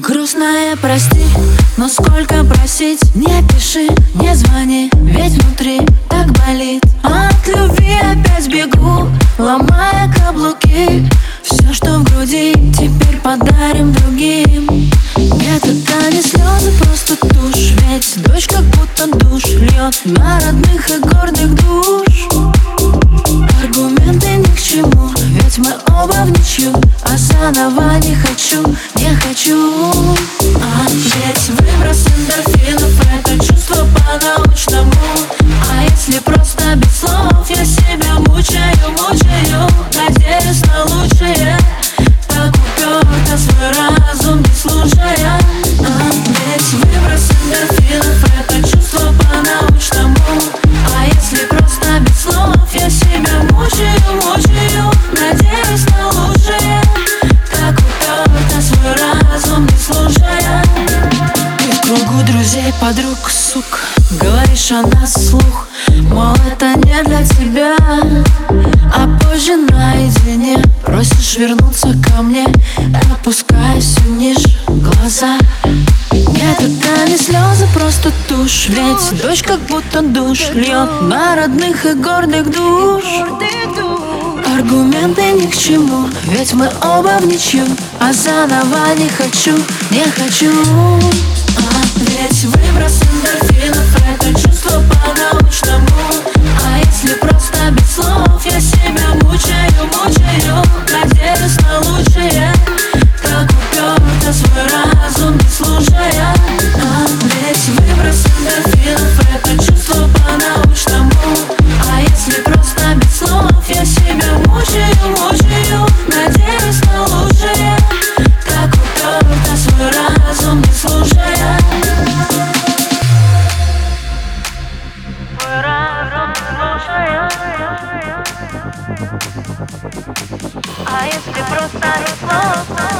Грустная, прости, но сколько просить? Не пиши, не звони, ведь внутри так болит. От любви опять бегу, ломая каблуки. Все, что в груди, теперь подарим другим. Это не слезы, просто тушь. Ведь дождь как будто душ льет на родных и гордых душ. Аргументы ни к чему, ведь мы оба в ничью. А заново не хочу мучаю, Надеюсь на лучшее Так уперто свой разум не слушая. А Это чувство по-научному А если просто без слов Я себя мучаю, мучаю Надеюсь на лучшее. Так уперто свой разум не в кругу друзей, подруг, сук Говоришь о нас слух Мол, это не для тебя вернуться ко мне Опускаясь ниже глаза. Нет, это не слезы, просто тушь Ведь дождь как будто душ Льет на родных и гордых душ. Аргументы ни к чему Ведь мы оба в ничью А заново не хочу, не хочу. А, Ведь выброс эндорфинов Я себя мучаю, мучаю Надеюсь на лучшее. Так уперто свой разум не слушая. А если просто без слов